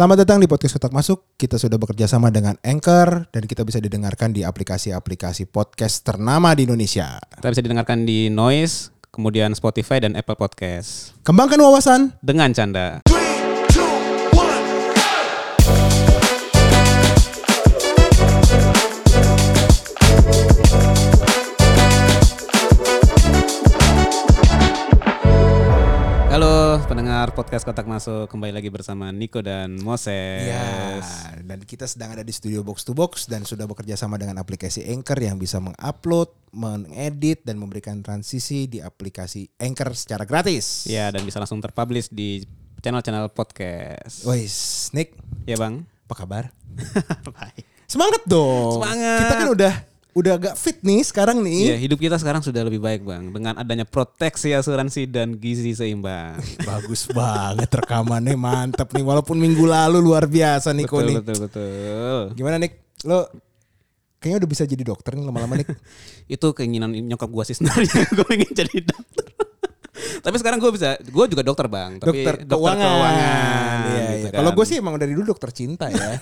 Selamat datang di podcast Kotak Masuk. Kita sudah bekerja sama dengan Anchor dan kita bisa didengarkan di aplikasi-aplikasi podcast ternama di Indonesia. Kita bisa didengarkan di Noise, kemudian Spotify dan Apple Podcast. Kembangkan wawasan. Dengan canda. Pendengar podcast Kotak Masuk Kembali lagi bersama Niko dan Moses Ya, dan kita sedang ada di studio Box to Box dan sudah bekerja sama dengan aplikasi Anchor yang bisa mengupload, mengedit dan memberikan transisi di aplikasi Anchor secara gratis. Ya dan bisa langsung terpublish di channel-channel podcast Wais, Nick, Ya bang apa kabar? Baik Semangat dong. Semangat. Kita kan udah udah agak fit nih sekarang nih. Iya hidup kita sekarang sudah lebih baik bang Dengan adanya proteksi asuransi dan gizi seimbang Bagus banget rekamannya mantap nih walaupun minggu lalu luar biasa Niko Betul nih. betul betul Gimana Nick? Lo kayaknya udah bisa jadi dokter nih lama-lama Nick. Itu keinginan nyokap gua sih sebenarnya Gue pengen jadi dokter Tapi sekarang gue bisa Gue juga dokter bang tapi dokter keuangan. keuangan, Iya, gitu iya. kan. Kalau gue sih emang dari dulu dokter cinta ya.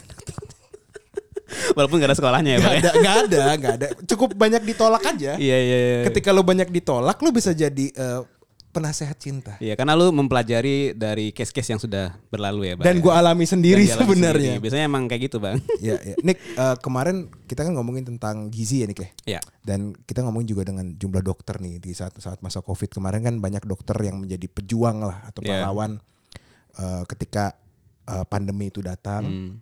Walaupun gak ada sekolahnya ya Gak bang ya. ada, gak ada, gak ada. Cukup banyak ditolak aja. Iya iya iya Ketika lo banyak ditolak, lo bisa jadi eh, penasehat cinta. Iya karena lu mempelajari dari case-case yang sudah berlalu ya bang Dan ya. gue alami sendiri sebenarnya. sendiri. Biasanya emang kayak gitu bang Iya, iya. Nick, eh, kemarin kita kan ngomongin tentang gizi ya Nick ya. Iya Dan kita ngomongin juga dengan jumlah dokter nih di saat saat masa covid kemarin kan banyak dokter yang menjadi pejuang lah atau Iya. pahlawan eh, ketika eh, pandemi itu datang. Hmm.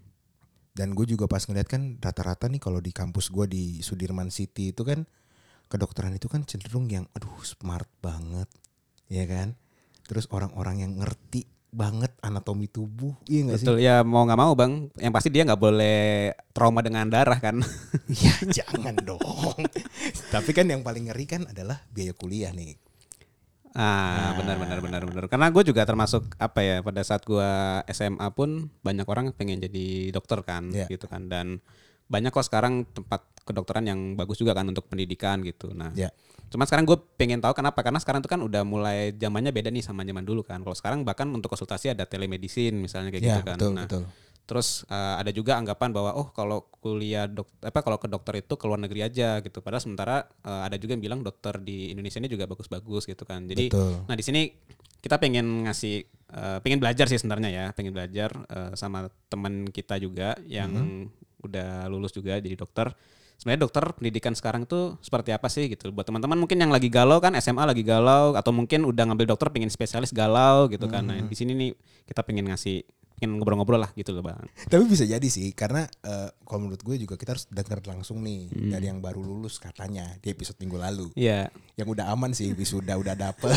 Dan gue juga pas ngeliat kan rata-rata nih kalau di kampus gue di Sudirman City itu kan kedokteran itu kan cenderung yang aduh smart banget, ya kan? Terus orang-orang yang ngerti banget anatomi tubuh, iya gak sih? Betul ya mau nggak mau bang Yang pasti dia nggak boleh trauma dengan darah kan Ya jangan dong. Tapi kan yang paling ngeri kan adalah biaya kuliah nih. Ah, benar benar benar benar. Karena gue juga termasuk apa ya pada saat gue SMA pun banyak orang pengen jadi dokter kan, Iya. gitu kan. Dan banyak kok sekarang tempat kedokteran yang bagus juga kan untuk pendidikan gitu. Nah, Ya. cuma sekarang gue pengen tahu kenapa? Karena sekarang tuh kan udah mulai zamannya beda nih sama zaman dulu kan. Kalau sekarang bahkan untuk konsultasi ada telemedicine misalnya kayak Ya gitu kan. betul nah, betul. Terus eh, ada juga anggapan bahwa oh kalau kuliah dok apa kalau ke dokter itu ke luar negeri aja gitu. Padahal sementara eh, ada juga yang bilang dokter di Indonesia ini juga bagus-bagus gitu kan. Jadi Betul. nah di sini kita pengen ngasih eh, pengen belajar sih sebenarnya ya, pengen belajar eh, sama teman kita juga yang Mm-hmm. udah lulus juga jadi dokter. Sebenarnya dokter pendidikan sekarang tuh seperti apa sih gitu. Buat teman-teman mungkin yang lagi galau kan SMA lagi galau atau mungkin udah ngambil dokter pengen spesialis galau gitu kan. Mm-hmm. Nah, di sini nih kita pengen ngasih pengen ngobrol-ngobrol lah gitu loh, Bang. Tapi bisa jadi sih karena eh, kalau menurut gue juga kita harus dengar langsung nih dari yang baru lulus katanya di episode minggu lalu. Iya. Yang udah aman sih wisuda udah dapet.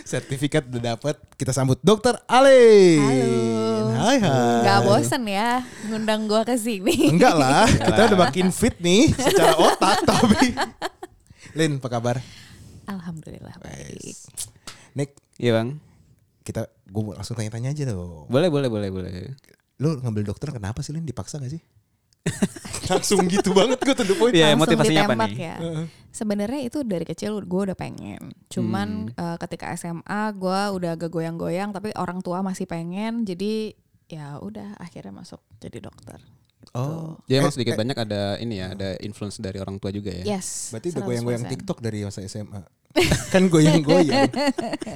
Sertifikat udah dapet. Kita sambut Dokter Alin. Halo. Hai hai. Gak bosen ya ngundang gua ke sini. Enggak lah, kita udah makin fit nih secara otak tapi. Lin, apa kabar? Alhamdulillah baik. Nick, Iya, Bang. Kita gue langsung tanya-tanya aja dong. Boleh, boleh, boleh, boleh. Lu ngambil dokter kenapa sih Lin? Dipaksa gak sih? langsung gitu banget gue to the point. Iya, Langsung motivasinya apa ditembak nih? ya. Sebenarnya itu dari kecil gue udah pengen. Cuman Hmm. eh, ketika SMA gue udah agak goyang-goyang tapi orang tua masih pengen. Jadi ya udah akhirnya masuk jadi dokter. Oh, Jadi emang Eh, sedikit eh, banyak ada ini ya, ada influence dari orang tua juga ya. Yes. Berarti udah goyang-goyang 100%. TikTok dari masa SMA. Kan goyang-goyang.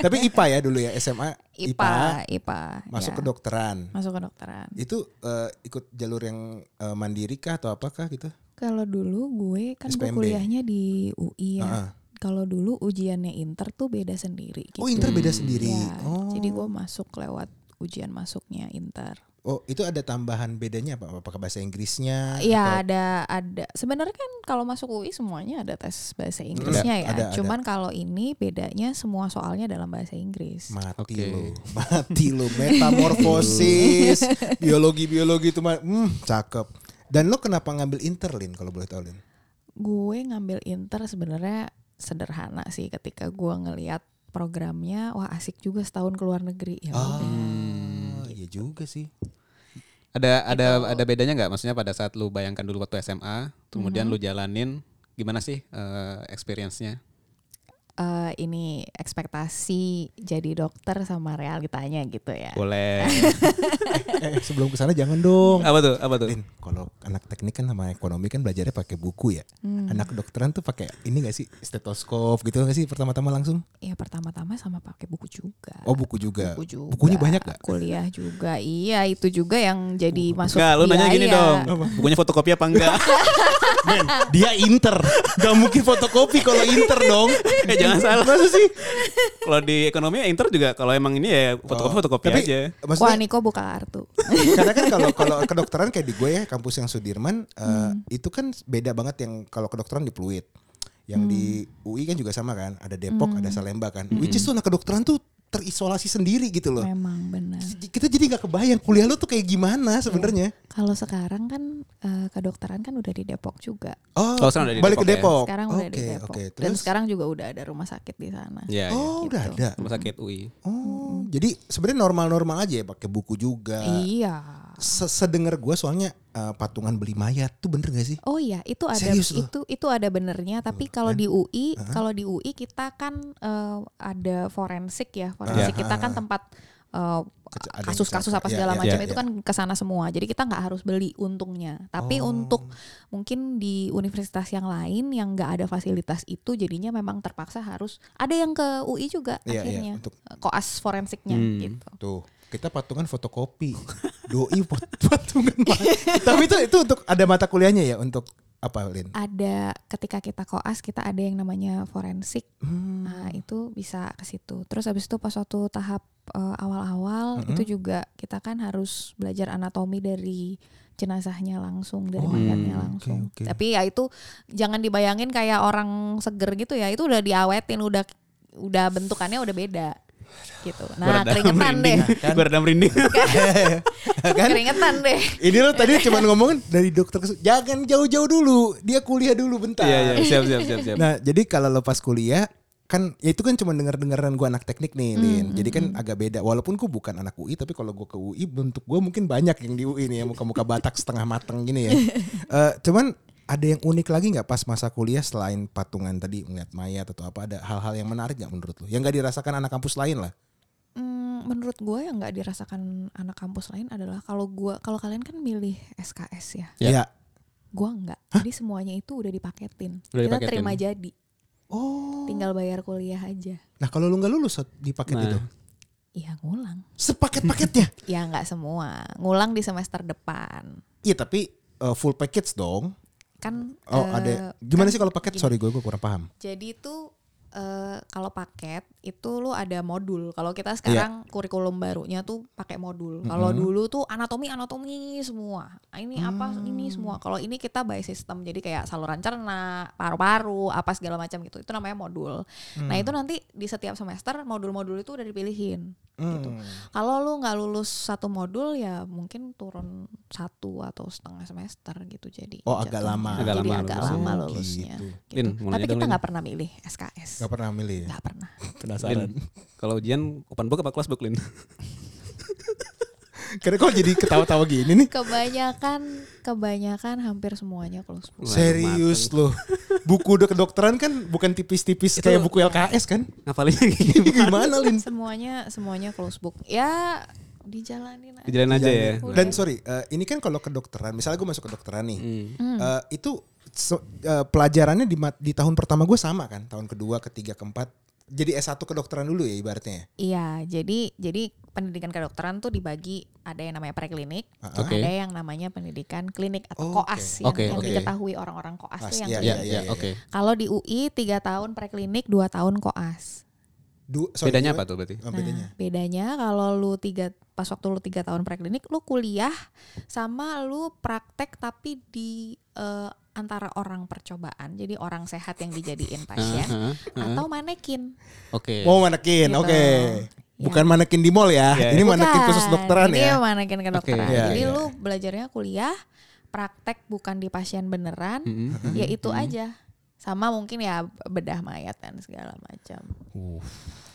Tapi IPA ya dulu ya SMA. IPA, IPA. Masuk ya. ke dokteran. Masuk ke dokteran. Itu eh, ikut jalur yang eh, mandiri kah atau apakah gitu? Kalau dulu gue kan gue kuliahnya di UI ya. Heeh. Kalau dulu ujiannya inter tuh beda sendiri. Oh, gitu. inter beda sendiri. Ya, oh. Jadi gue masuk lewat ujian masuknya inter. Oh, itu ada tambahan bedanya apa? Apakah bahasa Inggrisnya? Iya atau- ada ada. Sebenarnya kan kalau masuk UI semuanya ada tes bahasa Inggrisnya ya. ada, ada. Cuman kalau ini bedanya semua soalnya dalam bahasa Inggris. Mati Oke. lo, mati lo, metamorfosis, biologi biologi itu mah, hmm, cakep. Dan lo kenapa ngambil interlin kalau boleh tahu Lin? Gue ngambil inter sebenarnya sederhana sih ketika gue ngeliat programnya wah asik juga setahun ke luar negeri ya udah. Iya juga sih. Ada ada ada bedanya nggak? Maksudnya pada saat lu bayangkan dulu waktu SMA, kemudian lu jalanin, gimana sih eh, experience-nya? Eh, ini ekspektasi jadi dokter sama realitanya gitu ya. Boleh. Eh, eh, sebelum ke sana jangan dong. Apa tuh? Apa tuh? Lin, kalau anak teknik kan sama ekonomi kan belajarnya pakai buku ya. Hmm. Anak kedokteran tuh pakai ini gak sih stetoskop gitu gak sih pertama-tama langsung? Ya pertama-tama sama pakai buku juga. Oh buku juga. Buku juga. Bukunya banyak gak? Kuliah juga. Iya, itu juga yang jadi masuk Enggak, lu nanya gini dong. Bukunya fotokopi apa enggak? Men, dia inter. Gak mungkin fotokopi kalau inter dong. eh jangan salah. Masa sih? Kalau di ekonomi ya Inter juga kalau emang ini ya fotokopi fotokopi Oh. Tapi, aja. Wah, Maksudnya, Niko buka kartu. karena kan kalau kalau kedokteran kayak di gue ya kampus yang Sudirman Hmm. itu kan beda banget yang kalau kedokteran di Pluit. Yang di Hmm. UI kan juga sama kan, ada Depok, ada Salemba kan. Which is tuh anak kedokteran tuh terisolasi sendiri gitu loh. Memang benar. Kita jadi nggak kebayang kuliah lu tuh kayak gimana sebenarnya. Kalau sekarang kan eh, kedokteran kan udah di Depok juga. Oh, Kalau sekarang udah di balik ke Depok ya? Depok. Sekarang udah di Oke, Depok. Oke, Dan Terus sekarang juga udah ada rumah sakit di sana. Iya, iya. Oh, udah gitu. ada. Rumah sakit UI. Oh, jadi sebenarnya normal-normal aja ya pakai buku juga. Iya. Se- Sedengar gue soalnya eh, patungan beli mayat tuh bener gak sih? Oh iya, itu ada Serius loh? itu itu ada benernya. Tapi kalau di UI, kalau di UI kita kan eh, ada forensik ya. Forensik Iya. kita kan tempat eh, yang kasus-kasus apa segala Iya, macam iya, itu iya. kan ke sana semua. Jadi kita nggak harus beli untungnya. Tapi Oh. untuk mungkin di universitas yang lain yang nggak ada fasilitas itu, jadinya memang terpaksa harus ada yang ke UI juga Iya, iya, akhirnya untuk- koas forensiknya Hmm. gitu. Tuh, kita patungan fotokopi. Doi patungan. Tapi itu itu untuk ada mata kuliahnya ya untuk apa, Lin? Ada ketika kita koas kita ada yang namanya forensik. Hmm. Nah, itu bisa ke situ. Terus habis itu pas waktu tahap eh, awal-awal itu juga kita kan harus belajar anatomi dari jenazahnya langsung dari Oh, mayatnya oke, langsung. oke. Tapi ya itu jangan dibayangin kayak orang seger gitu ya. Itu udah diawetin, udah udah bentukannya udah beda. Gitu. Nah, rada keringetan deh. merinding. Gua rada merinding. kan? keringetan deh. Ini lo tadi cuma ngomongin dari dokter jangan jauh-jauh dulu. Dia kuliah dulu bentar. Iya, iya, siap, siap, siap, siap. Nah, jadi kalau lo pas kuliah kan ya itu kan cuma dengar-dengaran gue anak teknik nih, Lin. Jadi kan agak beda. Walaupun gue bukan anak UI, tapi kalau gue ke UI bentuk gue mungkin banyak yang di UI nih, ya muka-muka Batak setengah mateng gini ya. Eh, cuman ada yang unik lagi nggak pas masa kuliah selain patungan tadi ngeliat mayat atau apa ada hal-hal yang menarik nggak menurut lo? Yang nggak dirasakan anak kampus lain lah. Hmm, menurut gue yang nggak dirasakan anak kampus lain adalah kalau gua kalau kalian kan milih SKS ya, Ya. Iya. gua nggak. Jadi semuanya itu udah dipaketin. Udah Kita dipaketin. terima jadi, Oh. tinggal bayar kuliah aja. Nah kalau lu nggak lulus di paket Nah. itu, Iya ngulang. sepaket-paketnya. Ya nggak semua, ngulang di semester depan. Iya tapi eh, full package dong. Kan Oh eh, ada. Gimana kan sih kalau paket? gini. Sorry gue gue kurang paham. Jadi itu eh, kalau paket itu lu ada modul. Kalau Iya. kita sekarang kurikulum barunya tuh pakai modul. Kalau Mm-mm. dulu tuh anatomi anatomi semua. Nah, ini apa ini Hmm. semua. Kalau ini kita by system. Jadi kayak saluran cerna, paru-paru, apa segala macam gitu. Itu namanya modul. Hmm. Nah, itu nanti di setiap semester modul-modul itu udah dipilihin. Gitu. Hmm. Kalau lu nggak lulus satu modul ya mungkin turun satu atau setengah semester gitu jadi. Oh, agak jatuhnya. lama. Agak jadi lama agak lulusnya. lama Oh, lulusnya. gitu. gitu. Lin, Tapi kita nggak pernah milih SKS. Gak pernah milih ya? Nggak pernah. Penasaran. Kalau ujian open book apa kelas book, Lin? Karena kok jadi ketawa-tawa gini nih? Kebanyakan kebanyakan hampir semuanya close book. Serius loh. Buku udah kedokteran kan bukan tipis-tipis kayak buku LKS kan? Ngapalinnya gini. Gimana Lin? Semuanya semuanya close book. Ya dijalanin aja. Dijalanin aja ya. Dan sorry, eh, ini kan kalau kedokteran, misalnya gue masuk kedokteran nih, Hmm. eh, itu se- eh, pelajarannya di, di tahun pertama gue sama kan, tahun kedua, ketiga, keempat. Jadi S1 kedokteran dulu ya ibaratnya. ya? Iya, jadi jadi pendidikan kedokteran tuh dibagi ada yang namanya preklinik, Ah, Oke. ada yang namanya pendidikan klinik atau Oh, koas yang, Oke, yang oke. diketahui orang-orang koas tuh yang iya, Iya, klinik. iya, iya, oke. Kalau di UI tiga tahun preklinik, dua tahun koas. Du- sorry, Bedanya apa tuh berarti? Oh, bedanya. Nah, bedanya kalau lu tiga pas waktu lu tiga tahun preklinik, lu kuliah sama lu praktek tapi di eh, antara orang percobaan, jadi orang sehat yang dijadiin pasien Heeh, heeh. atau manekin. Oke. Mau manekin, Gitu. oke. Bukan manekin di mall ya. Iya. Ini manekin Bukan, khusus dokteran ini ya. manekin kedokteran. Iya, Jadi iya. lu belajarnya kuliah, praktek bukan di pasien beneran, Mm-mm. ya itu aja. Sama mungkin ya bedah mayat dan segala macam Uh,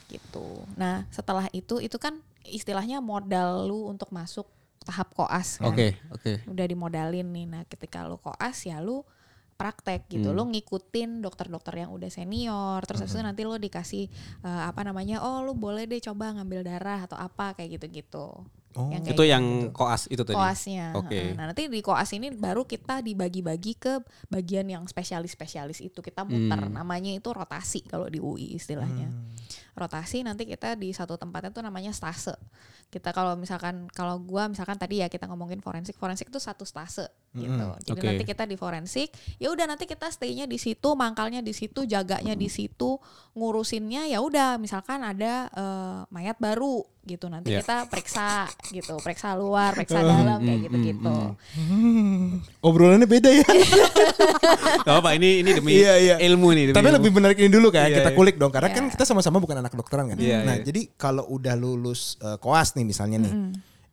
gitu. Nah, setelah itu itu kan istilahnya modal lu untuk masuk tahap koas kan. Oke, oke. Udah dimodalin nih. Nah, ketika lu koas ya lu praktek gitu. Hmm. Lu ngikutin dokter-dokter yang udah senior. Terus habis itu nanti lu dikasih eh, apa namanya? Oh, lu boleh deh coba ngambil darah atau apa kayak gitu-gitu. Oh. Yang Itu gitu yang koas itu tadi. koasnya. Oke. Nah, nanti di koas ini baru kita dibagi-bagi ke bagian yang spesialis-spesialis itu kita muter. Hmm. Namanya itu rotasi kalau di UI istilahnya. Hmm. Rotasi nanti kita di satu tempatnya tuh namanya stase. Kita kalau misalkan kalau gua misalkan tadi ya kita ngomongin forensik, forensik itu satu stase gitu. Jadi Oke. nanti kita di forensik, ya udah nanti kita stay-nya di situ, mangkalnya di situ, jaganya di situ, ngurusinnya ya udah misalkan ada eh, mayat baru gitu nanti Iya. kita periksa gitu, periksa luar, periksa dalam kayak gitu-gitu. hmm, Hmm. Obrolannya beda ya. Gak apa ini ini demi Iya, iya. ilmu nih. Demi Tapi ilmu. lebih menarik ini dulu kan Iya, kita iya. kulik dong karena Iya. kan kita sama-sama bukan anak kedokteran kan. Iya, nah, iya. jadi kalau udah lulus eh, koas nih misalnya nih.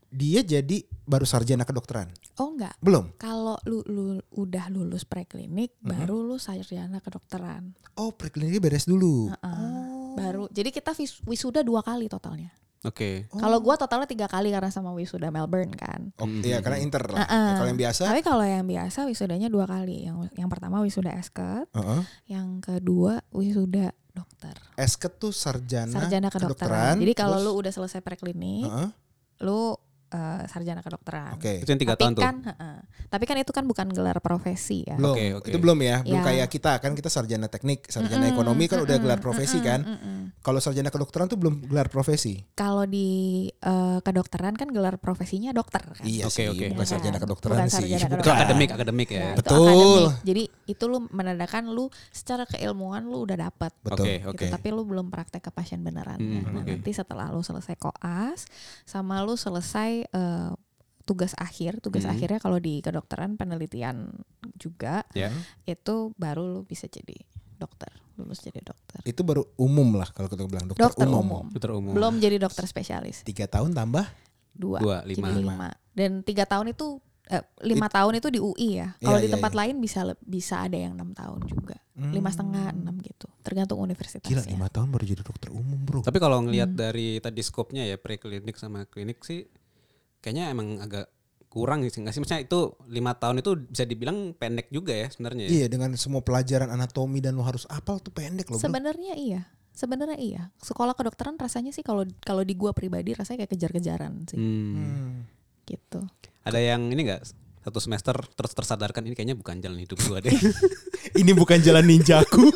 Dia jadi baru sarjana kedokteran. Oh enggak. Belum. Kalau lu, lu udah lulus preklinik, Mm-hmm. baru lu sarjana kedokteran. Oh, prekliniknya beres dulu. Heeh. Oh. Baru. Jadi kita wisuda dua kali totalnya. Oke. Kalau gua totalnya tiga kali karena sama wisuda Melbourne kan. Oh, iya karena inter lah. Heeh. Kalau yang biasa, Tapi kalau yang biasa wisudanya dua kali. Yang yang pertama wisuda esket, heeh. yang kedua wisuda dokter. Esket tuh sarjana, Sarjana kedokteran. Jadi kalau lu udah selesai preklinik, Heeh. lu eh, sarjana kedokteran. Oke. Itu yang tiga tapi tahun tuh. kan, heeh. tapi kan itu kan bukan gelar profesi ya. Belum. Oke, oke. Itu belum ya. Belum Ya. kayak kita kan kita sarjana teknik, sarjana Mm-mm, ekonomi kan udah mm-mm, gelar profesi mm-mm, kan. mm-mm. Kalau sarjana kedokteran tuh belum gelar profesi. Kalau di eh, kedokteran kan gelar profesinya dokter kan. Iya Oke, sih, oke. bukan Iya sarjana kan? kedokteran Bukan sih. sarjana Bukan. Itu kedokteran. akademik, akademik ya. Nah, itu Betul. akademik. Jadi itu lu menandakan lu secara keilmuan lu udah dapat. Betul. Oke, Gitu, oke. tapi lu belum praktek ke pasien beneran. Hmm, nah, nanti setelah lu selesai koas sama lu selesai eh, tugas akhir, tugas Hmm. akhirnya kalau di kedokteran penelitian juga Ya. itu baru lu bisa jadi dokter, lulus jadi dokter. Itu baru umum lah kalau kita bilang dokter, Dokter umum. umum. Dokter umum. Belum jadi dokter spesialis. Tiga tahun tambah. Dua. Dua, Jadi lima. lima. Dan tiga tahun itu eh, lima tahun itu di UI ya. Kalau Iya, di iya, tempat iya. lain bisa bisa ada yang enam tahun juga. Lima setengah enam gitu. Tergantung Gila universitasnya. lima tahun baru jadi dokter umum bro. Tapi kalau ngelihat Hmm. dari tadi skopnya ya preklinik sama klinik sih kayaknya emang agak kurang sih nggak sih maksudnya itu lima tahun itu bisa dibilang pendek juga ya sebenarnya. ya? Iya dengan semua pelajaran anatomi dan lo harus apal tuh pendek loh bro. Sebenarnya iya. Sebenarnya iya. Sekolah kedokteran rasanya sih kalau kalau di gua pribadi rasanya kayak kejar-kejaran sih. Hmm. Hmm. Gitu. Ada yang ini nggak satu semester terus tersadarkan ini kayaknya bukan jalan hidup gua deh. Ini bukan jalan ninjaku.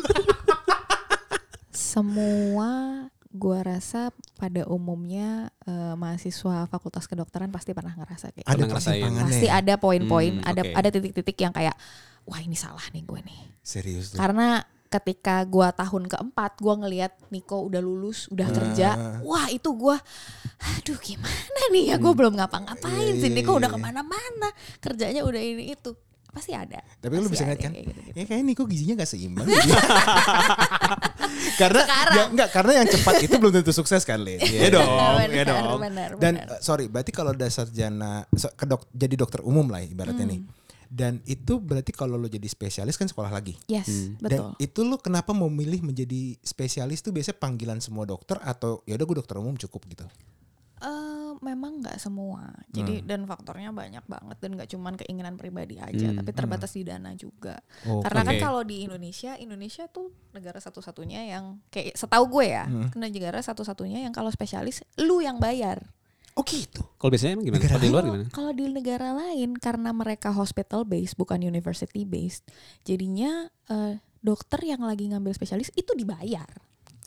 Semua gua rasa pada umumnya eh, mahasiswa fakultas kedokteran pasti pernah ngerasa kayak Ada ngerasain. persimpangannya. pasti ada poin-poin, Hmm, ada oke. ada titik-titik yang kayak wah ini salah nih gue nih. Serius tuh. Karena ketika gua tahun keempat gua ngelihat Niko udah lulus, udah kerja, Ah. wah itu gua aduh gimana nih ya gue belum ngapa-ngapain sih iya, Niko iya, udah iya. ke mana-mana, kerjanya udah ini itu. Pasti ada. Tapi lu Pasti bisa ada ngeliat kan, kayak gitu-gitu. ya kayaknya Niko gizinya gak seimbang. karena Sekarang. ya enggak karena yang cepat itu belum tentu sukses kan, Lin. Iya dong, Benar, iya dong. benar, Dan benar. eh, sorry, berarti kalau udah sarjana so- ke dok- jadi dokter umum lah ibaratnya Hmm. nih. Dan itu berarti kalau lo jadi spesialis kan sekolah lagi. Yes, Hmm. betul. Dan itu lo kenapa mau milih menjadi spesialis tuh biasanya panggilan semua dokter atau ya udah gue dokter umum cukup gitu. Memang nggak semua. Hmm. Jadi dan faktornya banyak banget dan nggak cuman keinginan pribadi aja, Hmm. tapi terbatas di dana juga. Oh, Karena kan kalau di Indonesia, Indonesia tuh negara satu-satunya yang kayak setahu gue ya, Hmm. negara satu-satunya yang kalau spesialis lu yang bayar. Oh gitu. Kalau biasanya emang gimana? Kalau di luar Kalau- gimana? Kalau di negara lain karena mereka hospital based bukan university based, jadinya eh, dokter yang lagi ngambil spesialis itu dibayar.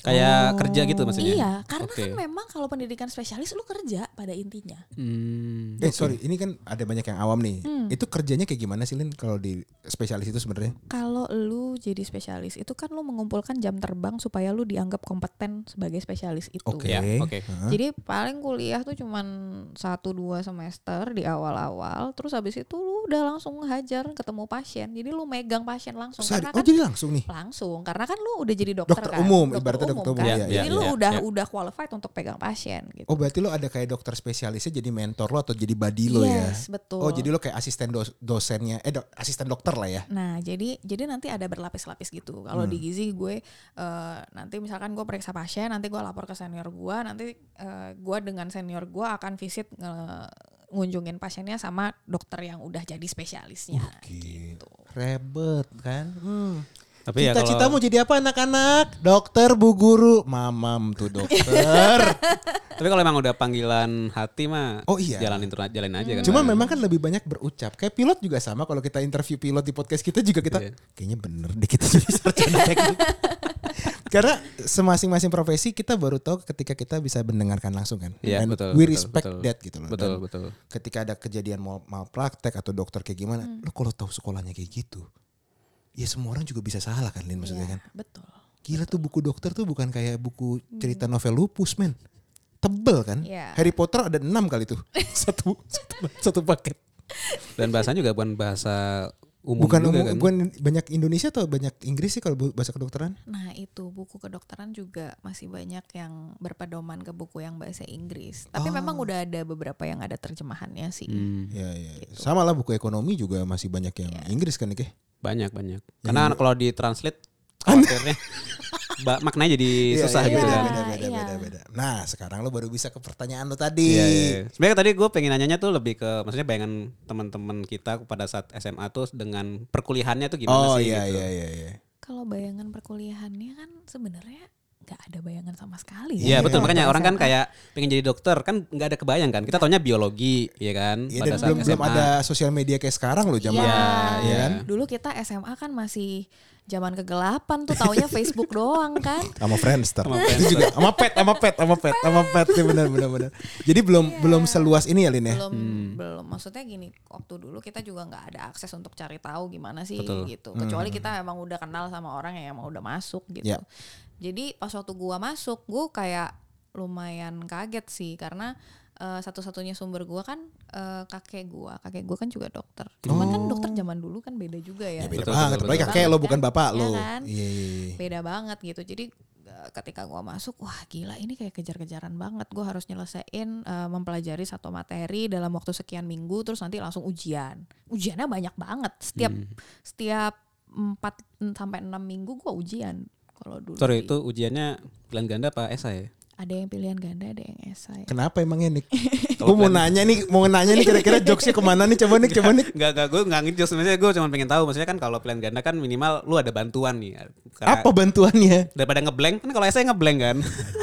Kayak kerja gitu maksudnya? Iya, karena Oke. kan memang kalau pendidikan spesialis lu kerja pada intinya. Hmm. Eh sorry, ini kan ada banyak yang awam nih. Hmm. Itu kerjanya kayak gimana sih Lin kalau di spesialis itu sebenarnya? Kalau lu jadi spesialis itu kan lu mengumpulkan jam terbang supaya lu dianggap kompeten sebagai spesialis itu. Oke. Ya, oke. Hah? Jadi paling kuliah tuh cuman satu dua semester di awal-awal, terus habis itu lu udah langsung hajar ketemu pasien. Jadi lu megang pasien langsung Sehari- karena oh kan jadi langsung nih. langsung karena kan lu udah jadi dokter, Dokter kan. umum, ibaratnya umum, kan. iya, Jadi iya, lu iya, udah iya. udah qualified untuk pegang pasien gitu. Oh berarti lo ada kayak dokter spesialisnya jadi mentor lo atau jadi buddy lo ya? yes, betul. Oh jadi lo kayak asisten dos- dosennya, eh dok- asisten dokter lah ya? Nah, jadi jadi nanti ada berlapis-lapis gitu. Kalau di gizi gue eh, nanti misalkan gue periksa pasien, nanti gue lapor ke senior gue, nanti eh, gue dengan senior gue akan visit nge- ngunjungin pasiennya sama dokter yang udah jadi spesialisnya. gitu. Rebet kan? Hmm. Tapi ya Cita-cita kalau mau jadi apa anak-anak? Dokter, bu guru, mamam tuh dokter. Tapi kalau emang udah panggilan hati mah Oh iya. jalanin terus jalanin aja kan. Cuma memang kan lebih banyak berucap. Kayak pilot juga sama kalau kita interview pilot di podcast kita juga kita Iya. kayaknya bener deh kita jadi sarjana teknik. Karena semasing-masing profesi kita baru tahu ketika kita bisa mendengarkan langsung kan. Iya, And betul, We betul, respect betul. that gitu loh. betul Dan betul. ketika ada kejadian mau malpraktek atau dokter kayak gimana, lo kalau tahu sekolahnya kayak gitu, ya semua orang juga bisa salah kan Lin maksudnya Iya, kan. betul. Gila tuh buku dokter tuh bukan kayak buku cerita novel lupus men. Tebel kan. Iya. Harry Potter ada enam kali tuh. satu, satu, satu paket. Dan bahasanya juga bukan bahasa umum Bukan juga umum, kan. bukan banyak Indonesia atau banyak Inggris sih kalau bahasa kedokteran? Nah itu buku kedokteran juga masih banyak yang berpedoman ke buku yang bahasa Inggris. Tapi memang udah ada beberapa yang ada terjemahannya sih. Hmm, Ya, ya. Sama lah buku ekonomi juga masih banyak yang Inggris kan Ike? Banyak banyak. Karena kalau ditranslate khawatirnya ba- maknanya jadi susah Iya, gitu beda, kan. Beda, beda, Iya. beda, beda. Nah sekarang lo baru bisa ke pertanyaan lo tadi. Iya, iya, iya. Sebenarnya tadi gue pengen nanyanya tuh lebih ke maksudnya bayangan teman-teman kita pada saat SMA tuh dengan perkuliahannya tuh gimana Oh sih iya gitu. iya iya. iya. Kalau bayangan perkuliahannya kan sebenarnya nggak ada bayangan sama sekali. Iya Iya. betul makanya orang kan kayak pengen jadi dokter kan nggak ada kebayang kan kita taunya biologi ya kan Iya, pada dan saat belum, belum SMA. ada sosial media kayak sekarang loh zaman. Iya. Iya kan? Dulu kita SMA kan masih zaman kegelapan tuh taunya Facebook doang kan. Sama Friendster. Sama Itu juga sama pet, sama pet, sama pet, sama pet. Ya, benar benar benar. Jadi belum belum seluas ini ya Lin ya. belum belum maksudnya gini waktu dulu kita juga nggak ada akses untuk cari tahu gimana sih Betul. gitu kecuali kita emang udah kenal sama orang yang emang udah masuk gitu Ya. Jadi pas waktu gua masuk gua kayak lumayan kaget sih karena eh, satu-satunya sumber gua kan eh, kakek gua kakek gua kan juga dokter cuman kan dokter zaman dulu kan beda juga ya Ya beda Betul, banget. betul, kakek lo Banget bukan kan? bapak Iya lo. kan? Iya iya. beda banget gitu jadi eh, ketika gua masuk wah gila ini kayak kejar-kejaran banget gua harus nyelesain eh, mempelajari satu materi dalam waktu sekian minggu terus nanti langsung ujian ujiannya banyak banget setiap Hmm. setiap 4 sampai 6 minggu gua ujian kalau dulu sorry di- itu ujiannya pilihan ganda apa esai ada yang pilihan ganda ada yang esai Kenapa emangnya Nick? Gue mau plan- nanya nih, mau nanya nih kira-kira jokesnya ke mana nih? Coba Nick, coba Nick. Enggak, enggak, gue enggak ngejok sebenarnya gue cuma pengen tahu maksudnya kan kalau pilihan ganda kan minimal lu ada bantuan nih. Karena Apa bantuannya? daripada ngeblank kan kalau esai ngeblank kan.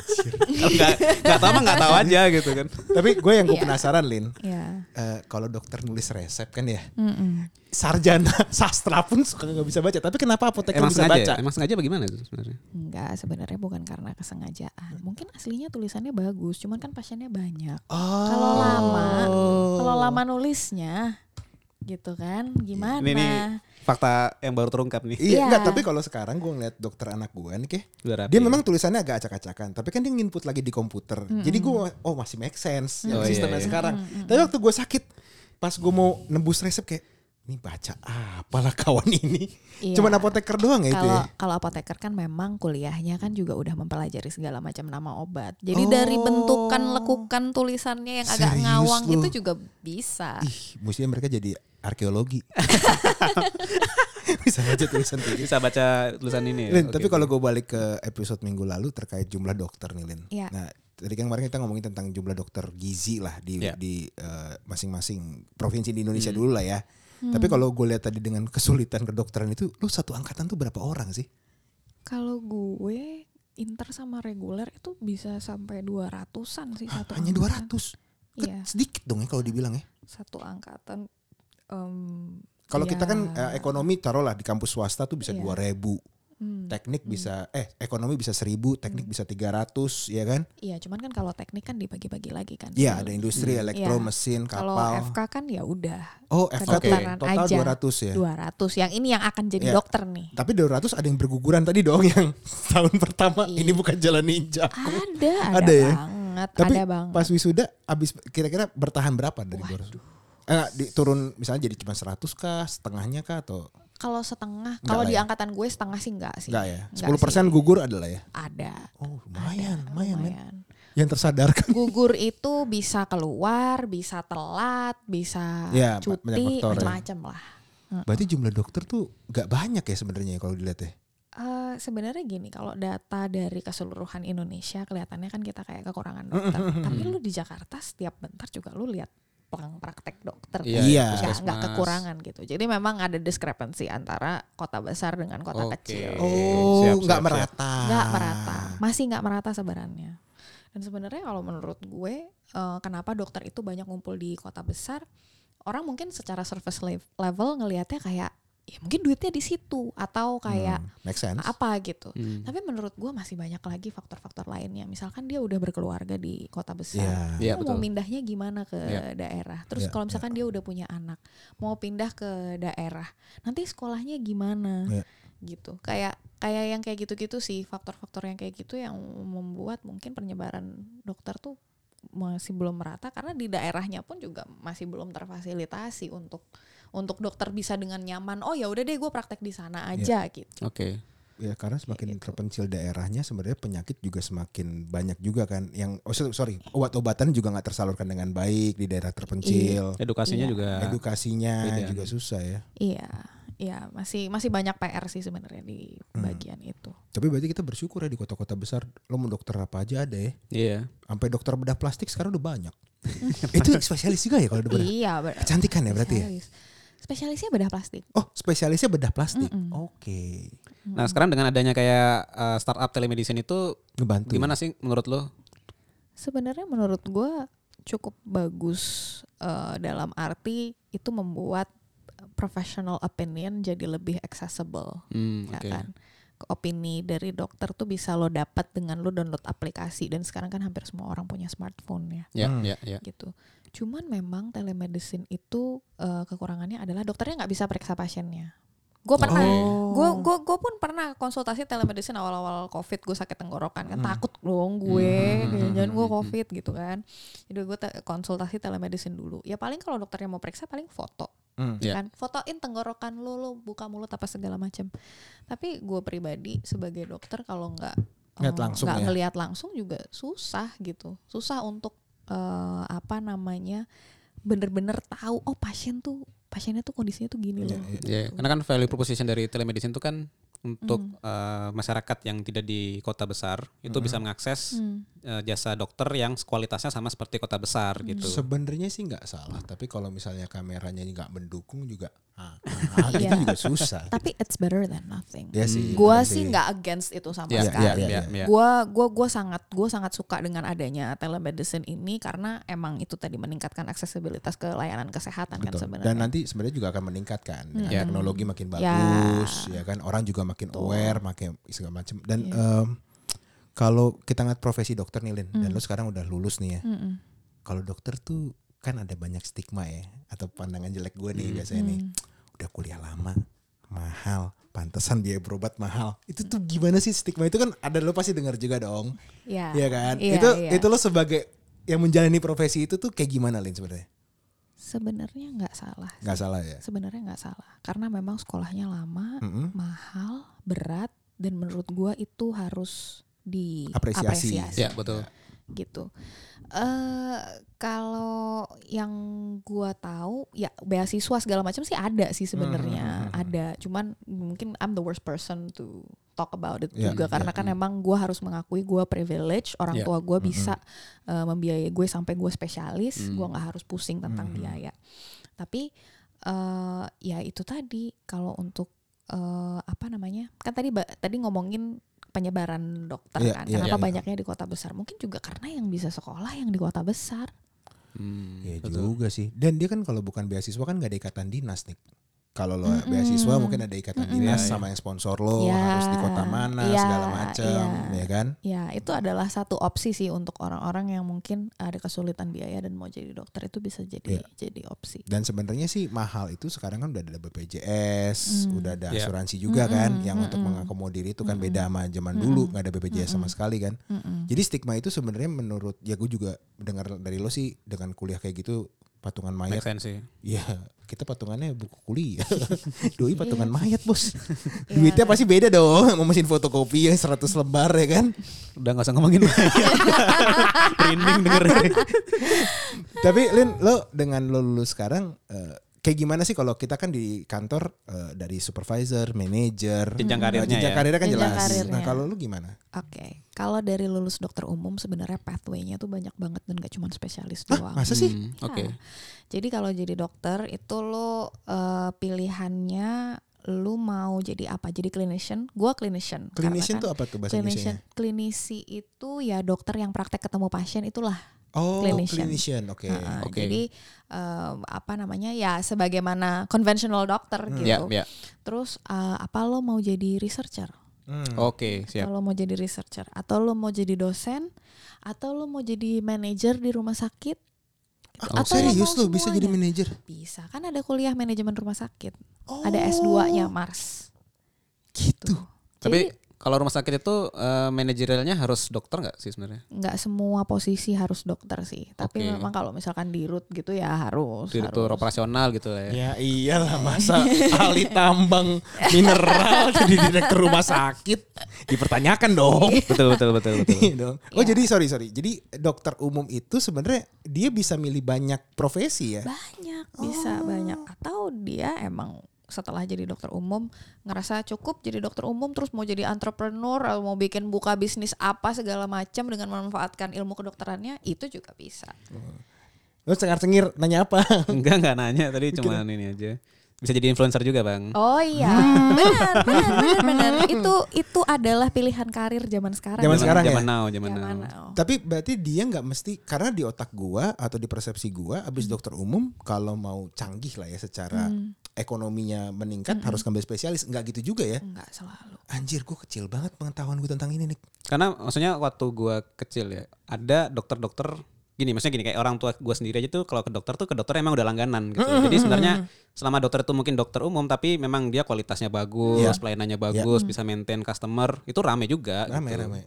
Enggak enggak tahu mah enggak tahu aja gitu kan. Tapi gue yang gue Iya. penasaran Lin, ya eh, kalau dokter nulis resep kan ya, Mm-mm. Sarjana sastra pun suka nggak bisa baca. Tapi kenapa apoteker Emang bisa sengaja, baca? emang sengaja bagaimana itu sebenarnya? enggak sebenarnya bukan karena kesengajaan mungkin aslinya tulisannya bagus cuman kan pasiennya banyak Oh. Kalau lama, kalau lama nulisnya gitu kan, gimana? Ini nih fakta yang baru terungkap nih. Iya, Iya. enggak, tapi kalau sekarang gue ngeliat dokter anak gue nih, Keh, dia memang tulisannya agak acak-acakan, tapi kan dia nginput lagi di komputer. Jadi gue, oh masih make sense yang Oh, iya, sistemnya iya. sekarang. Tapi waktu gue sakit, pas gue mau nembus resep kayak, ini baca apalah kawan ini. Iya. Cuman apoteker doang ya itu ya. kalau apoteker kan memang kuliahnya kan juga udah mempelajari segala macam nama obat. Jadi dari bentukan lekukan tulisannya yang agak Oh. Serius ngawang lu? itu juga bisa. Ih, mestinya mereka jadi arkeologi. Bisa aja tulisan gitu. Bisa baca tulisan ini ya. Lin, Oke, tapi kalau gue balik ke episode minggu lalu terkait jumlah dokter nih, Lin. Iya. Nah, tadi kan kemarin kita ngomongin tentang jumlah dokter gizi lah di Iya. di eh, masing-masing provinsi di Indonesia Hmm. dulu lah ya. Tapi kalau gue lihat tadi dengan kesulitan kedokteran itu, lu satu angkatan tuh berapa orang sih? Kalau gue inter sama reguler itu bisa sampai 200-an sih satu. Hanya angkatan. 200. Kan Iya, sedikit dong ya kalau dibilang ya. satu angkatan em, Kalau kita kan ya, eh, ekonomi taruhlah di kampus swasta tuh bisa Iya. 2000, hmm. teknik bisa eh ekonomi bisa 1000, teknik bisa 300, ya kan? Iya, cuman kan kalau teknik kan dibagi-bagi lagi kan. Iya, ada industri, elektro, Iya. mesin, Kalau kapal. FK kan ya udah Oh, FK tuh kedokteran total aja. 200 ya. 200. Yang ini yang akan jadi Iya. dokter nih. Tapi 200 ada yang berguguran tadi dong yang tahun pertama Iya. ini bukan jalan ninja. Ada, ada, Ada ya? banget, Tapi ada banget. pas wisuda abis kira-kira bertahan berapa dari 200? Eh, di, turun misalnya jadi cuma 100 kah, setengahnya kah atau Kalau setengah, kalau di ya? angkatan gue setengah sih enggak sih. enggak ya? 10% sih. gugur adalah ya? Ada. Oh, lumayan, ada, lumayan, lumayan. Yang tersadarkan. Gugur itu bisa keluar, bisa telat, bisa Ya, cuti, faktor ya. macam-macam lah. Berarti jumlah dokter tuh nggak banyak ya sebenarnya kalau dilihat ya. Eh, sebenarnya gini, kalau data dari keseluruhan Indonesia kelihatannya kan kita kayak kekurangan dokter. Tapi lu di Jakarta setiap bentar juga lu lihat praktek dokter. Iya, kan. iya, Nggak- nggak kekurangan gitu. Jadi memang ada diskrepensi antara kota besar dengan kota Oke. kecil. Oh, nggak merata. Nggak merata, masih nggak merata sebenarnya. Dan sebenarnya kalau menurut gue eh, kenapa dokter itu banyak ngumpul di kota besar, orang mungkin secara surface lev- level ngelihatnya kayak ya mungkin duitnya di situ atau kayak Hmm, make sense. apa gitu. Hmm. Tapi menurut gue masih banyak lagi faktor-faktor lainnya. Misalkan dia udah berkeluarga di kota besar, Iya. Iya, Lu mau betul. pindahnya gimana ke Iya. daerah? Terus Iya, kalau misalkan dia udah punya anak, mau pindah ke daerah, nanti sekolahnya gimana? Iya. Gitu. Kayak kayak yang kayak gitu-gitu sih, faktor-faktor yang kayak gitu yang membuat mungkin penyebaran dokter tuh masih belum merata karena di daerahnya pun juga masih belum terfasilitasi untuk untuk dokter bisa dengan nyaman. Oh ya udah deh gue praktek di sana aja gitu. Oke. Ya karena semakin Gitu. terpencil daerahnya sebenarnya penyakit juga semakin banyak juga kan yang oh so- sorry obat-obatan juga nggak tersalurkan dengan baik di daerah terpencil Edukasinya Iya. juga edukasinya Beda. juga susah ya Iya. Iya, masih masih banyak PR sih sebenarnya di Hmm. bagian itu. tapi berarti kita bersyukur ya di kota-kota besar lo mau dokter apa aja ada ya Iya. sampai dokter bedah plastik sekarang udah banyak itu spesialis juga ya kalau udah bedah Iya, ber- kecantikan ya berarti ya. Spesialisnya bedah plastik. oh spesialisnya bedah plastik Mm-mm. oke Nah sekarang dengan adanya kayak uh, startup telemedicine itu ngebantu gimana sih menurut lo? Sebenarnya menurut gue cukup bagus eh, dalam arti itu membuat professional opinion jadi lebih accessible, Hmm, ya oke. kan? Opini dari dokter tuh bisa lo dapat dengan lo download aplikasi dan sekarang kan hampir semua orang punya smartphone ya. Ya, Hmm. ya, ya. gitu. Cuman memang telemedicine itu eh, kekurangannya adalah dokternya nggak bisa periksa pasiennya. Gue pernah, Oh. gue gue gue pun pernah konsultasi telemedicine awal-awal covid gue sakit tenggorokan kan Hmm. takut dong gue, Hmm. jangan gue Hmm. covid gitu kan. Jadi gue konsultasi telemedicine dulu. Ya paling kalau dokternya mau periksa paling foto Hmm. Iya. kan fotoin tenggorokan lo lo buka mulut apa segala macam tapi gue pribadi sebagai dokter kalau nggak eh, langsung nggak ya. ngelihat langsung juga susah gitu susah untuk eh, apa namanya bener-bener tahu oh pasien tuh pasiennya tuh kondisinya tuh gini Iya, loh iya. Ya, karena kan value proposition dari telemedicine itu kan untuk Hmm. uh, masyarakat yang tidak di kota besar itu Hmm. bisa mengakses Hmm. uh, jasa dokter yang kualitasnya sama seperti kota besar gitu. Sebenarnya sih nggak salah, tapi kalau misalnya kameranya nggak mendukung juga, ah, ah, itu Iya. juga susah. tapi it's better than nothing Ya sih. gue bener sih nggak against itu sama Ya, sekali ya, ya, ya, ya. gue gua gua sangat gue sangat suka dengan adanya telemedicine ini karena emang itu tadi meningkatkan aksesibilitas ke layanan kesehatan kan Betul. sebenarnya Dan nanti sebenarnya juga akan meningkatkan dengan Ya. teknologi makin Ya. bagus, ya kan orang juga makin Betul. aware, makin segala macam. Dan Iya. em, kalau kita ngeliat profesi dokter nih Lin, dan Hmm. lu sekarang udah lulus nih ya. Kalau dokter tuh kan ada banyak stigma ya, atau pandangan jelek gue nih Hmm. biasanya nih. Hmm. Udah kuliah lama, mahal, pantesan biaya berobat mahal. Itu tuh gimana sih stigma itu kan ada lo pasti dengar juga dong. Ya. Iya kan? Iya, itu iya. itu lo sebagai yang menjalani profesi itu tuh kayak gimana Lin sebenarnya? Sebenarnya nggak salah. Nggak salah ya? Sebenarnya nggak salah karena memang sekolahnya lama, Mm-mm. mahal, berat dan menurut gua itu harus Apresiasi. diapresiasi Ya, betul. gitu. eh kalau yang gua tahu ya beasiswa segala macam sih ada sih sebenarnya Hmm, hmm, hmm, hmm. ada. Cuman mungkin I'm the worst person to talk about it Ya, juga karena ya, kan hmm. emang gua harus mengakui gua privilege orang Ya. tua gua Hmm, bisa eh, membiayai gue sampai gue spesialis, Hmm. gua nggak harus pusing tentang Hmm. biaya. Tapi eh ya itu tadi kalau untuk eh, apa namanya kan tadi ba- tadi ngomongin penyebaran dokter Iya, kan iya, kenapa iya. banyaknya di kota besar mungkin juga karena yang bisa sekolah yang di kota besar Hmm, Iya betul. juga sih. Dan dia kan kalau bukan beasiswa kan nggak ada ikatan dinas nih. Kalau lo Mm-mm. beasiswa mungkin ada ikatan Mm-mm. dinas Iya, iya. sama yang sponsor lo Ya, harus di kota mana iya, segala macam, iya. ya kan? ya itu adalah satu opsi sih untuk orang-orang yang mungkin ada kesulitan biaya dan mau jadi dokter itu bisa jadi Iya. jadi opsi Dan sebenarnya sih mahal itu sekarang kan udah ada BPJS, Mm. udah ada Iya. asuransi juga Mm-mm, kan, yang untuk mm-mm. mengakomodir itu kan Mm-mm. beda sama zaman Mm-mm. dulu nggak ada BPJS sama Mm-mm. sekali kan. Mm-mm. Jadi stigma itu sebenarnya menurut ya gue juga dengar dari lo sih dengan kuliah kayak gitu patungan Make mayat, sense sih. ya kita patungannya buku kuliah, doi patungan Iya. mayat bos. Iya. Duitnya pasti beda dong sama mesin fotokopi yang 100 lembar ya kan. Udah gak usah ngomongin Merinding denger. Tapi Lin, lo dengan lo lulus sekarang eh, kayak gimana sih kalau kita kan di kantor eh, dari supervisor, manager, Jenjang eh, karirnya jenjang ya. karirnya kan Jenjang jelas. karirnya. Nah kalau lu gimana? Oke, kalau dari lulus dokter umum sebenarnya pathway-nya tuh banyak banget dan gak cuma spesialis Hah, doang. masa sih? Hmm, Oke. Ya. Jadi kalau jadi dokter itu lo eh, pilihannya lu mau jadi apa? Jadi clinician. Gua clinician. Clinician kan tuh apa tuh bahasa clinician, Indonesia? klinisi itu ya dokter yang praktek ketemu pasien itulah. Oh, clinician. clinician. Oke. Heeh, Oke. Jadi em, apa namanya ya sebagaimana conventional dokter Hmm. Gitu. ya. Terus eh, apa lo mau jadi researcher? Hmm. Oke, siap. Atau lo mau jadi researcher? Atau lo mau jadi dosen? Atau lo mau jadi manajer di rumah sakit? Ah, Atau serius lo bisa jadi manajer? Bisa kan ada kuliah manajemen rumah sakit. Oh, Ada S2-nya Mars. Gitu. Tapi kalau rumah sakit itu eh, manajerialnya harus dokter nggak sih sebenarnya? nggak semua posisi harus dokter sih. Tapi Oke. memang kalau misalkan di root gitu ya harus. Direktur harus. operasional gitu lah ya. Ya iyalah masa ahli tambang mineral jadi direktur rumah sakit dipertanyakan dong. betul betul betul betul. Iya dong. Oh Iya. jadi sorry sorry. Jadi dokter umum itu sebenarnya dia bisa milih banyak profesi ya. Banyak, bisa banyak. Atau dia emang setelah jadi dokter umum ngerasa cukup jadi dokter umum terus mau jadi entrepreneur atau mau bikin buka bisnis apa segala macam dengan memanfaatkan ilmu kedokterannya itu juga bisa. Lo cengar-cengir nanya apa? Enggak enggak nanya tadi cuma ini aja. Bisa jadi influencer juga, Bang. Oh iya, benar, benar, benar, benar. Itu itu adalah pilihan karir zaman sekarang. Zaman sekarang ya? zaman now, zaman, Zaman now. now. Tapi berarti dia nggak mesti karena di otak gua atau di persepsi gua abis dokter umum kalau mau canggih lah ya secara ekonominya meningkat harus ngambil spesialis nggak gitu juga ya. Enggak selalu. Anjir gua kecil banget pengetahuan gue tentang ini nih. Karena maksudnya waktu gua kecil ya, ada dokter-dokter gini, maksudnya gini kayak orang tua gua sendiri aja tuh kalau ke dokter tuh ke dokter emang udah langganan gitu. Jadi sebenarnya selama dokter itu mungkin dokter umum tapi memang dia kualitasnya bagus, Iya. pelayanannya bagus, bisa maintain customer, itu rame juga Rame gitu. rame.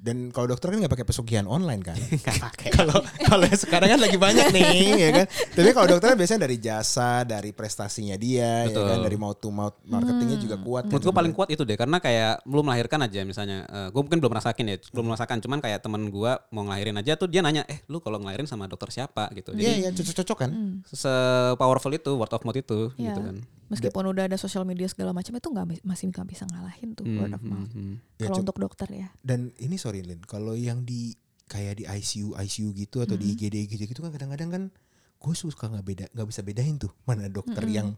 Dan kalau dokter kan nggak pakai pesugihan online kan? Kalau kalau sekarang kan lagi banyak nih ya kan. Tapi kalau dokter biasanya dari jasa, dari prestasinya dia ya Betul. kan, dari mouth to mouth marketingnya juga kuat. Menurut kan gue paling kuat itu deh karena kayak belum melahirkan aja misalnya gue mungkin belum merasakan ya belum merasakan cuman kayak temen gue mau ngelahirin aja tuh dia nanya eh lu kalau ngelahirin sama dokter siapa gitu Iya jadi iya cocok-cocok kan. se powerful itu word of mouth itu Iya. gitu kan Meskipun udah ada sosial media segala macam itu nggak masih nggak bisa ngalahin tuh word of mouth. Hmm. Ya, Kalau coba- untuk dokter ya. Dan ini sorry Lin, kalau yang di kayak di ICU ICU gitu atau di IGD IGD gitu kan kadang-kadang kan gue suka nggak beda nggak bisa bedain tuh mana dokter yang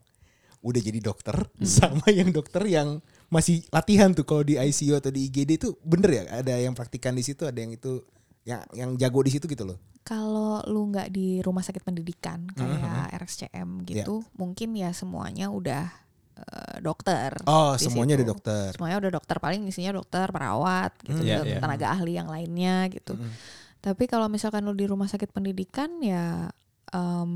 udah jadi dokter sama yang dokter yang masih latihan tuh kalau di ICU atau di IGD itu bener ya ada yang praktikan di situ ada yang itu yang yang jago di situ gitu loh. Kalau lu nggak di rumah sakit pendidikan kayak Mm-hmm. RSCM gitu, mungkin ya semuanya udah eh, dokter. Oh di semuanya situ. ada dokter. Semuanya udah dokter, paling isinya dokter, perawat gitu, Iya, gitu, iya. tenaga ahli yang lainnya gitu. Tapi kalau misalkan lu di rumah sakit pendidikan ya em,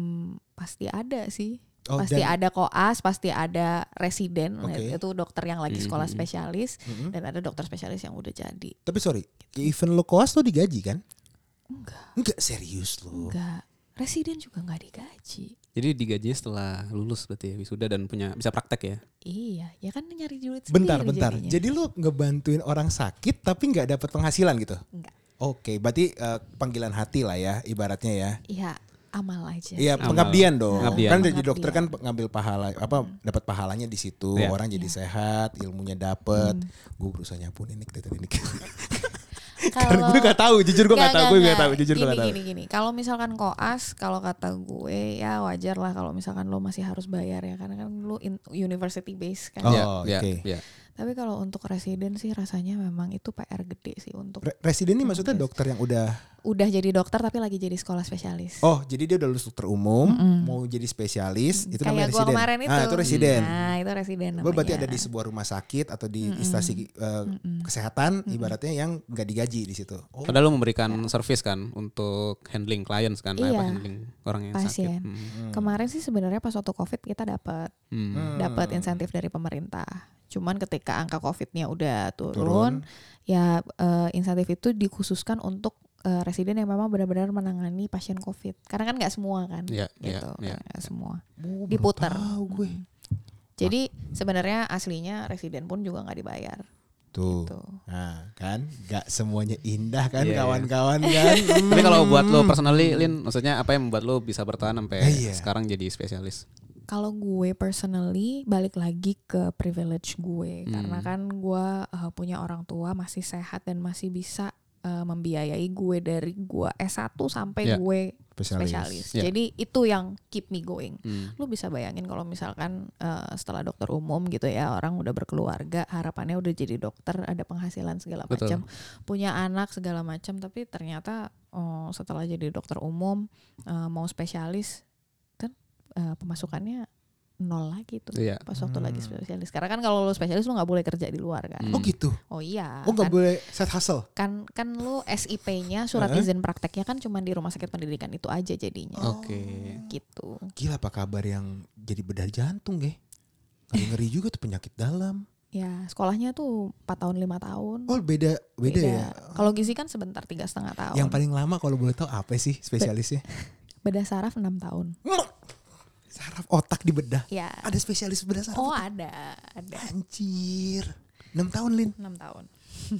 pasti ada sih. Oh, pasti dan- ada koas, pasti ada residen, Oke. itu dokter yang lagi sekolah Mhm. spesialis, Mhm. dan ada dokter spesialis yang udah jadi. Tapi sorry, even lo koas lo digaji kan? Enggak, Enggak serius lo. enggak. Residen juga nggak digaji. jadi digaji setelah lulus berarti ya wisuda dan punya bisa praktek ya Iya, ya kan nyari duit Bentar, sendiri bentar. jadinya. Jadi lu ngebantuin orang sakit tapi nggak dapat penghasilan gitu? Enggak. Oke, berarti eh, panggilan hati lah ya ibaratnya ya. Iya, amal aja. Iya, Amal. pengabdian dong. Pengabdian. Kan jadi dokter kan ngambil pahala apa dapat pahalanya di situ. Iya. Orang jadi sehat, ilmunya dapet. Gue berusaha nyapuin ini dari ini. Karena gue gak tahu, jujur gue gak Nggak, tahu, gue nggak, gak tahu, jujur gue gini, gak tahu. Gini, gini, Kalau misalkan koas, kalau kata gue ya wajar lah kalau misalkan lo masih harus bayar ya karena kan lo in- university base kan. Oh, Iya, iya, oke. iya. Tapi kalau untuk residen sih rasanya memang itu PR gede sih untuk Re- Residen ini maksudnya dokter yang udah udah jadi dokter tapi lagi jadi sekolah spesialis. Oh, jadi dia udah lulus dokter umum, Mm-mm. mau jadi spesialis, itu Kayak namanya gua residen. kemarin itu. Ah, itu residen. Nah, itu residen Gue berarti namanya. ada di sebuah rumah sakit atau di instansi eh, kesehatan, ibaratnya yang nggak digaji di situ. Oh, Padahal lu memberikan service kan untuk handling clients kan, Iya. apa handling orang yang Pasien. sakit. Hmm. Kemarin sih sebenarnya pas waktu Covid kita dapat Hmm. dapat insentif dari pemerintah. Cuman ketika angka Covid-nya udah Turun. turun, ya eh, insentif itu dikhususkan untuk eh, residen yang memang benar-benar menangani pasien Covid. Karena kan nggak semua kan, iya, gitu, iya. nggak semua. Oh, Diputar. tahu gue. Mm. Jadi sebenarnya aslinya residen pun juga nggak dibayar. Tuh. Gitu. Nah, kan nggak semuanya indah kan Iya, iya. kawan-kawan kan. Tapi kalau buat lo Hmm. personally, Lin, maksudnya apa yang membuat lo bisa bertahan sampai Iya. sekarang jadi spesialis? Kalau gue personally balik lagi ke privilege gue Hmm. karena kan gue uh, punya orang tua masih sehat dan masih bisa uh, membiayai gue dari gue S1 sampai Iya. gue Spesialis. spesialis. Ya. Jadi itu yang keep me going. Hmm. Lu bisa bayangin kalau misalkan eh, setelah dokter umum gitu ya orang udah berkeluarga, harapannya udah jadi dokter, ada penghasilan segala macam, punya anak segala macam, tapi ternyata oh, setelah jadi dokter umum eh, mau spesialis eh, pemasukannya nol lagi tuh. Iya. Pas waktu lagi Hmm. spesialis. Karena kan kalau lu spesialis lu nggak boleh kerja di luar kan. Hmm. Oh gitu. Oh iya. Oh nggak kan, boleh set hustle. kan kan lu SIP-nya surat izin prakteknya kan cuma di rumah sakit pendidikan itu aja jadinya. Oke. Gitu. Gila apa kabar yang jadi bedah jantung ya? Ngeri, ngeri juga tuh penyakit dalam. Ya, sekolahnya tuh 4 tahun 5 tahun. Oh beda beda, ya. Kalau gizi kan sebentar tiga setengah tahun. Yang paling lama kalau boleh tahu apa sih spesialisnya? Bedah saraf 6 tahun. Saraf otak di bedah. Ya. Ada spesialis bedah saraf. Oh, otak? ada, ada. Anjir. 6 tahun Lin. 6 tahun.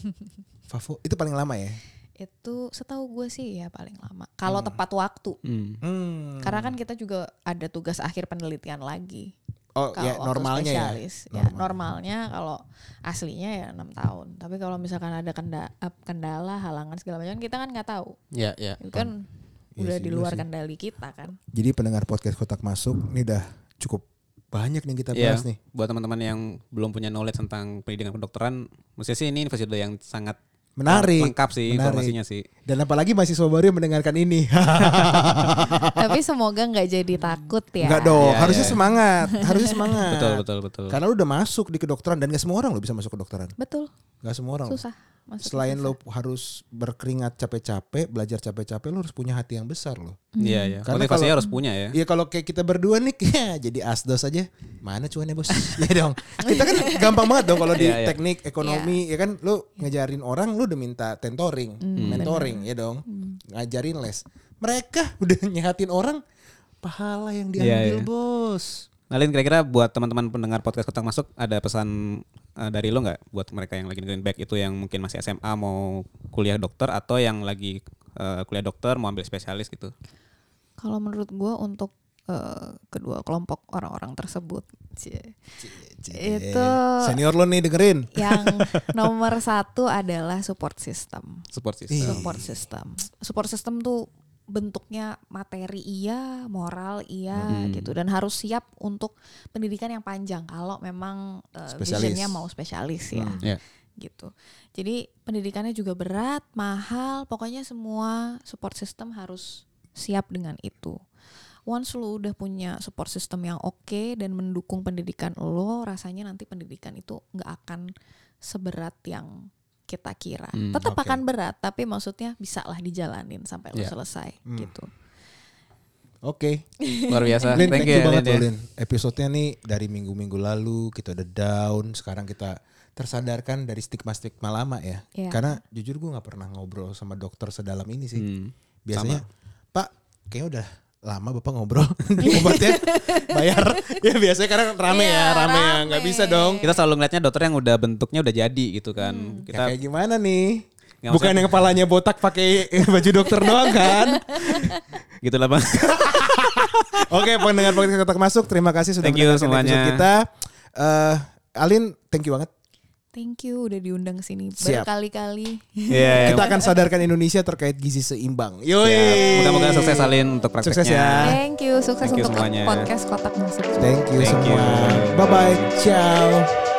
Favo itu paling lama ya? Itu setahu gue sih ya paling lama. Kalau tepat waktu. Hmm. Hmm. Karena kan kita juga ada tugas akhir penelitian lagi. oh Kalau ya normalnya ya. spesialis. ya. Normal. normalnya kalau aslinya ya enam tahun. Tapi kalau misalkan ada kenda- eh, kendala, halangan segala macam kita kan nggak tahu. Ya, ya. Itu kan Iya udah sih, di luar kendali kita kan. Jadi pendengar podcast kotak masuk ini udah cukup banyak nih kita Iya, bahas nih. buat teman-teman yang belum punya knowledge tentang pendidikan kedokteran, mesti sih ini episode yang sangat Menarik. lengkap sih Menarik. informasinya sih. Dan apalagi mahasiswa baru yang mendengarkan ini. Tapi semoga nggak jadi takut ya. Enggak dong, Iya, harusnya iya. semangat, harusnya semangat. Betul, betul, betul. Karena lu udah masuk di kedokteran dan gak semua orang lo bisa masuk kedokteran. Betul, Gak semua orang. susah. Masuk Selain susah. lo harus berkeringat capek-capep, belajar capek-capek, lo harus punya hati yang besar lo. Iya, iya. Karena Motivasinya kalau- harus punya ya. Iya kalau kayak kita berdua nih ya, jadi asdos aja. Mana cuannya bos? ya dong. Kita kan gampang banget dong kalau di Iya, iya. teknik ekonomi ya kan lu ngejarin orang lu udah minta tentoring, Hmm, mentoring ya dong. Ngajarin les. Mereka udah nyehatin orang pahala yang diambil Iya, iya. bos. Nah, Lin, kira-kira buat teman-teman pendengar podcast kotak masuk ada pesan eh, dari lo nggak buat mereka yang lagi dengerin back itu yang mungkin masih SMA mau kuliah dokter atau yang lagi eh, kuliah dokter mau ambil spesialis gitu? Kalau menurut gua untuk eh, kedua kelompok orang-orang tersebut, cie, itu Senior lo nih dengerin. yang nomor satu adalah support system. Support system. Support system. Support system tuh bentuknya materi iya, moral iya Hmm. gitu dan harus siap untuk pendidikan yang panjang kalau memang eh, Spesialis. visionnya mau spesialis ya. Hmm. Iya. gitu. Jadi pendidikannya juga berat, mahal, pokoknya semua support system harus siap dengan itu. Once lu udah punya support system yang oke dan mendukung pendidikan lo, rasanya nanti pendidikan itu nggak akan seberat yang kita kira. Hmm, Tetap oke. akan berat, tapi maksudnya bisa lah dijalanin sampai lo Ya. selesai Hmm. gitu. Oke. Luar biasa. Lin, thank, you, ya, banget Lin, ya. Episodenya nih dari minggu-minggu lalu kita udah down, sekarang kita tersadarkan dari stigma-stigma lama ya. Iya. Karena jujur gue nggak pernah ngobrol sama dokter sedalam ini sih. Hmm. Biasanya, Pak, kayaknya udah lama bapak ngobrol di obatnya bayar ya biasanya karena rame Iya, ya rame ya rame. nggak bisa dong Kita selalu ngeliatnya dokter yang udah bentuknya udah jadi gitu kan. Hmm. ya, Kita kayak gimana nih Nggak bukan yang kepalanya botak pakai baju dokter doang kan gitu lah bang. Oke, pendengar podcast kotak masuk, terima kasih sudah Thank mendengarkan semuanya. episode kita. Eh, Alin, thank you banget. Thank you udah diundang ke sini berkali-kali. Iya. Kita akan sadarkan Indonesia terkait gizi seimbang. Yoi. Mudah-mudahan sukses Salin untuk prakteknya. Sukses ya. Thank you, sukses Thank you untuk semuanya. podcast Kotak Musik. Thank you Thank semua. you. Bye bye. Ciao.